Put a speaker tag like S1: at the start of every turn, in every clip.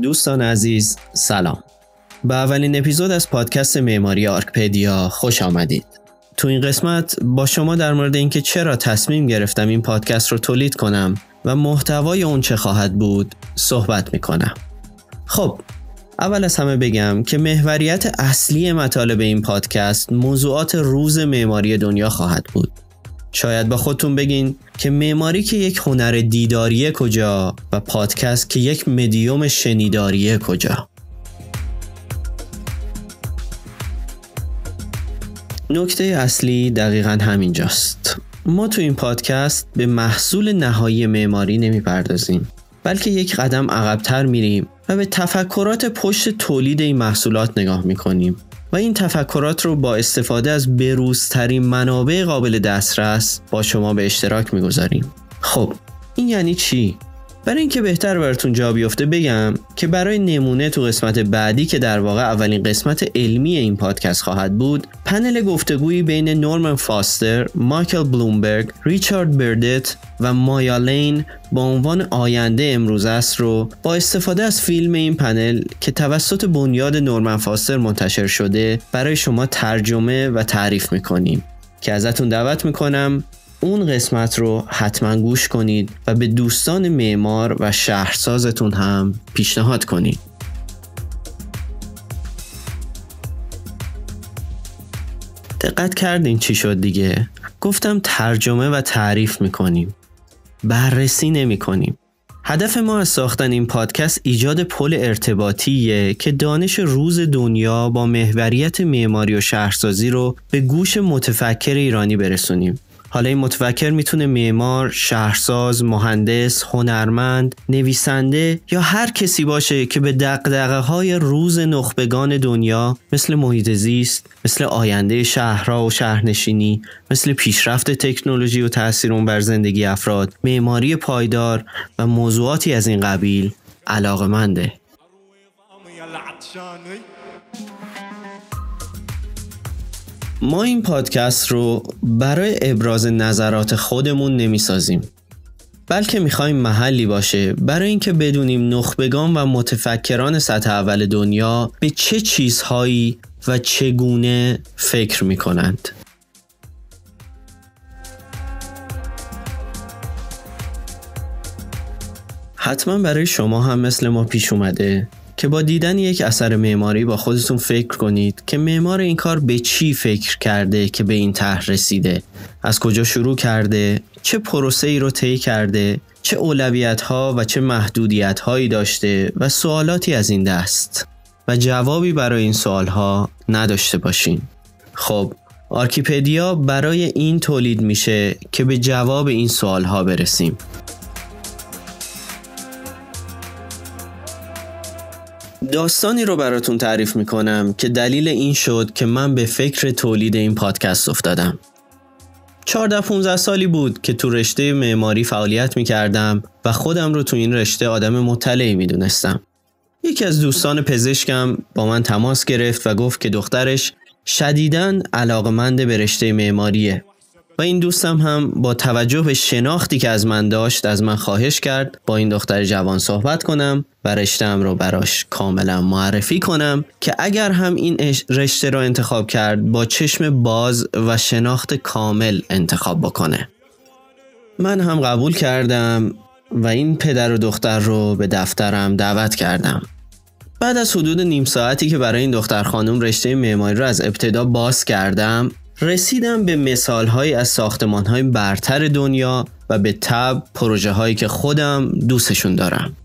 S1: دوستان عزیز سلام. به اولین اپیزود از پادکست معماری آرکپدیا خوش آمدید. تو این قسمت با شما در مورد اینکه چرا تصمیم گرفتم این پادکست رو تولید کنم و محتوای اون چه خواهد بود صحبت می‌کنم. خب اول از همه بگم که محوریت اصلی مطالب این پادکست موضوعات روز معماری دنیا خواهد بود. شاید با خودتون بگین که معماری که یک هنر دیداریه کجا و پادکست که یک مدیوم شنیداریه کجا. نکته اصلی دقیقا همینجاست. ما تو این پادکست به محصول نهایی معماری نمی‌پردازیم بلکه یک قدم عقبتر میریم و به تفکرات پشت تولید این محصولات نگاه می‌کنیم. و این تفکرات رو با استفاده از بروزترین منابع قابل دسترس با شما به اشتراک می‌گذاریم خب این یعنی چی؟ برای اینکه بهتر براتون جا بیفته بگم که برای نمونه تو قسمت بعدی که در واقع اولین قسمت علمی این پادکست خواهد بود پنل گفتگویی بین نورمن فاستر، مایکل بلومبرگ، ریچارد بردت و مایا لین با عنوان آینده امروز است رو با استفاده از فیلم این پنل که توسط بنیاد نورمن فاستر منتشر شده برای شما ترجمه و تعریف می‌کنیم. که ازتون دعوت می‌کنم اون قسمت رو حتما گوش کنید و به دوستان معمار و شهرسازتون هم پیشنهاد کنید. دقت کردین چی شد دیگه؟ گفتم ترجمه و تعریف می‌کنیم. بررسی نمی کنیم هدف ما از ساختن این پادکست ایجاد پل ارتباطیه که دانش روز دنیا با محوریت معماری و شهرسازی رو به گوش متفکر ایرانی برسونیم. حالا این متفکر می‌تونه معمار، شهرساز، مهندس، هنرمند، نویسنده یا هر کسی باشه که به دقدقه های روز نخبگان دنیا مثل محیط زیست، مثل آینده شهرها و شهرنشینی، مثل پیشرفت تکنولوژی و تاثیر اون بر زندگی افراد، معماری پایدار و موضوعاتی از این قبیل علاقمنده. ما این پادکست رو برای ابراز نظرات خودمون نمی‌سازیم بلکه می‌خوایم محلی باشه برای اینکه بدونیم نخبگان و متفکران سطح اول دنیا به چه چیزهایی و چگونه فکر می‌کنند. حتما برای شما هم مثل ما پیش اومده که با دیدن یک اثر معماری با خودتون فکر کنید که معمار این کار به چی فکر کرده که به این طرح رسیده؟ از کجا شروع کرده؟ چه پروسه ای رو طی کرده؟ چه اولویت ها و چه محدودیت هایی داشته و سوالاتی از این دست؟ و جوابی برای این سوال ها نداشته باشین. خب آرکیپدیا برای این تولید میشه که به جواب این سوال ها برسیم. داستانی رو براتون تعریف می‌کنم که دلیل این شد که من به فکر تولید این پادکست افتادم. 14 15 سالی بود که تو رشته معماری فعالیت می‌کردم و خودم رو تو این رشته آدم مطلعی می‌دونستم. یکی از دوستان پزشکم با من تماس گرفت و گفت که دخترش شدیداً علاقمند به رشته معماریه. و این دوستم هم با توجه به شناختی که از من داشت از من خواهش کرد با این دختر جوان صحبت کنم و رشتم رو براش کاملا معرفی کنم که اگر هم این رشته رو انتخاب کرد با چشم باز و شناخت کامل انتخاب بکنه. من هم قبول کردم و این پدر و دختر رو به دفترم دعوت کردم. بعد از حدود نیم ساعتی که برای این دختر خانم رشته معماری رو از ابتدا باز کردم رسیدم به مثال های از ساختمان های برتر دنیا و به تب پروژه هایی که خودم دوستشون دارم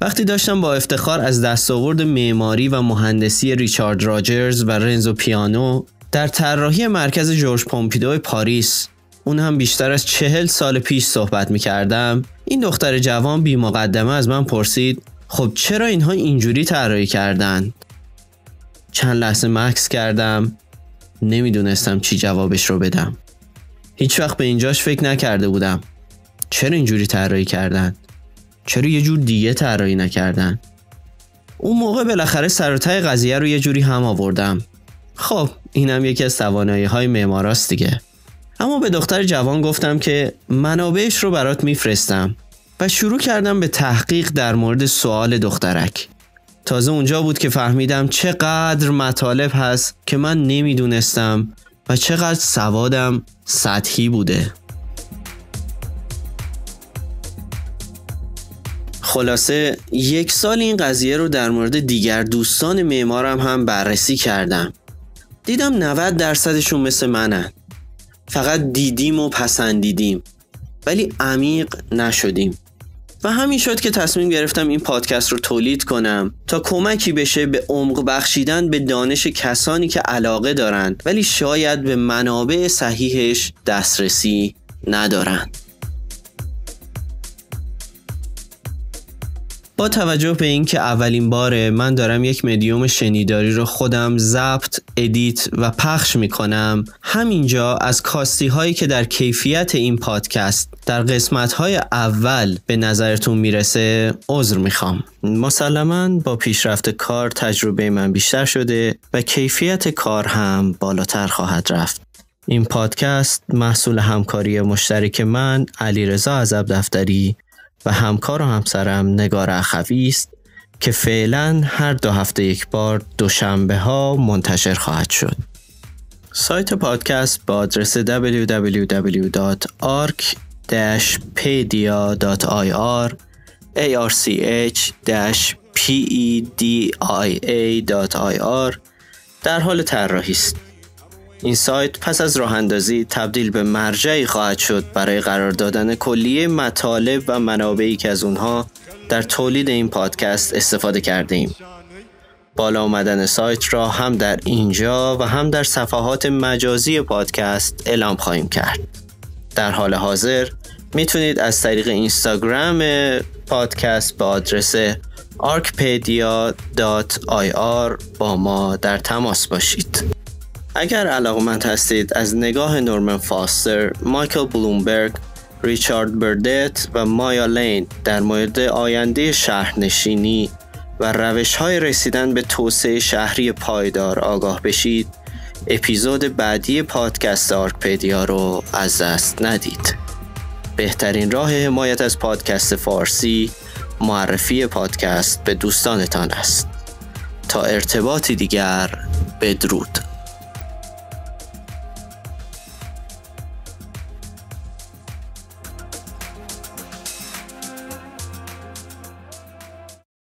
S1: وقتی داشتم با افتخار از دستاورد معماری و مهندسی ریچارد راجرز و رنزو پیانو در طراحی مرکز جورج پومپیدو پاریس اون هم بیشتر از چهل سال پیش صحبت می کردم این دختر جوان بی مقدمه از من پرسید خب چرا اینها اینجوری طراحی کردن؟ چند لحظه مکس کردم نمی‌دونستم چی جوابش رو بدم. هیچ وقت به اینجاش فکر نکرده بودم. چرا اینجوری طراحی کردن؟ چرا یه جور دیگه طراحی نکردن؟ اون موقع بالاخره سرتای قضیه رو یه جوری هم آوردم. خب اینم یکی از توانایی های معماراست دیگه. اما به دختر جوان گفتم که منابعش رو برات میفرستم و شروع کردم به تحقیق در مورد سوال دخترک. تازه اونجا بود که فهمیدم چقدر مطالب هست که من نمی‌دونستم و چقدر سوادم سطحی بوده. خلاصه یک سال این قضیه رو در مورد دیگر دوستان معمارم هم بررسی کردم. دیدم 90 درصدشون مثل منن. فقط دیدیم و پسندیدیم. ولی عمیق نشدیم. و همین شد که تصمیم گرفتم این پادکست رو تولید کنم تا کمکی بشه به عمق بخشیدن به دانش کسانی که علاقه دارند ولی شاید به منابع صحیحش دسترسی ندارند. با توجه به اینکه اولین باره من دارم یک مدیوم شنیداری رو خودم ضبط، edit و پخش می کنم همینجا از کاستی هایی که در کیفیت این پادکست در قسمت های اول به نظرتون می‌رسه عذر می‌خوام. مسلما با پیشرفت کار تجربه من بیشتر شده و کیفیت کار هم بالاتر خواهد رفت. این پادکست محصول همکاری مشترک من علیرضا عزب دفتری و همکار و همسرم نگار اخوی است که فعلا هر دو هفته یک بار دوشنبه ها منتشر خواهد شد. سایت پادکست با آدرس www.arc-pedia.ir arch-pedia.ir در حال طراحی است. این سایت پس از راه اندازی تبدیل به مرجعی خواهد شد برای قرار دادن کلیه مطالب و منابعی که از اونها در تولید این پادکست استفاده کرده ایم. بالا آمدن سایت را هم در اینجا و هم در صفحات مجازی پادکست اعلام خواهیم کرد. در حال حاضر می‌تونید از طریق اینستاگرام پادکست به آدرس arcpedia.ir با ما در تماس باشید. اگر علاقمند هستید از نگاه نورمن فاستر، مایکل بلومبرگ، ریچارد بردت و مایا لین در مورد آینده شهرنشینی و روش های رسیدن به توسعه شهری پایدار آگاه بشید اپیزود بعدی پادکست آرکپدیا رو از دست ندید. بهترین راه حمایت از پادکست فارسی معرفی پادکست به دوستانتان است. تا ارتباطی دیگر بدرود.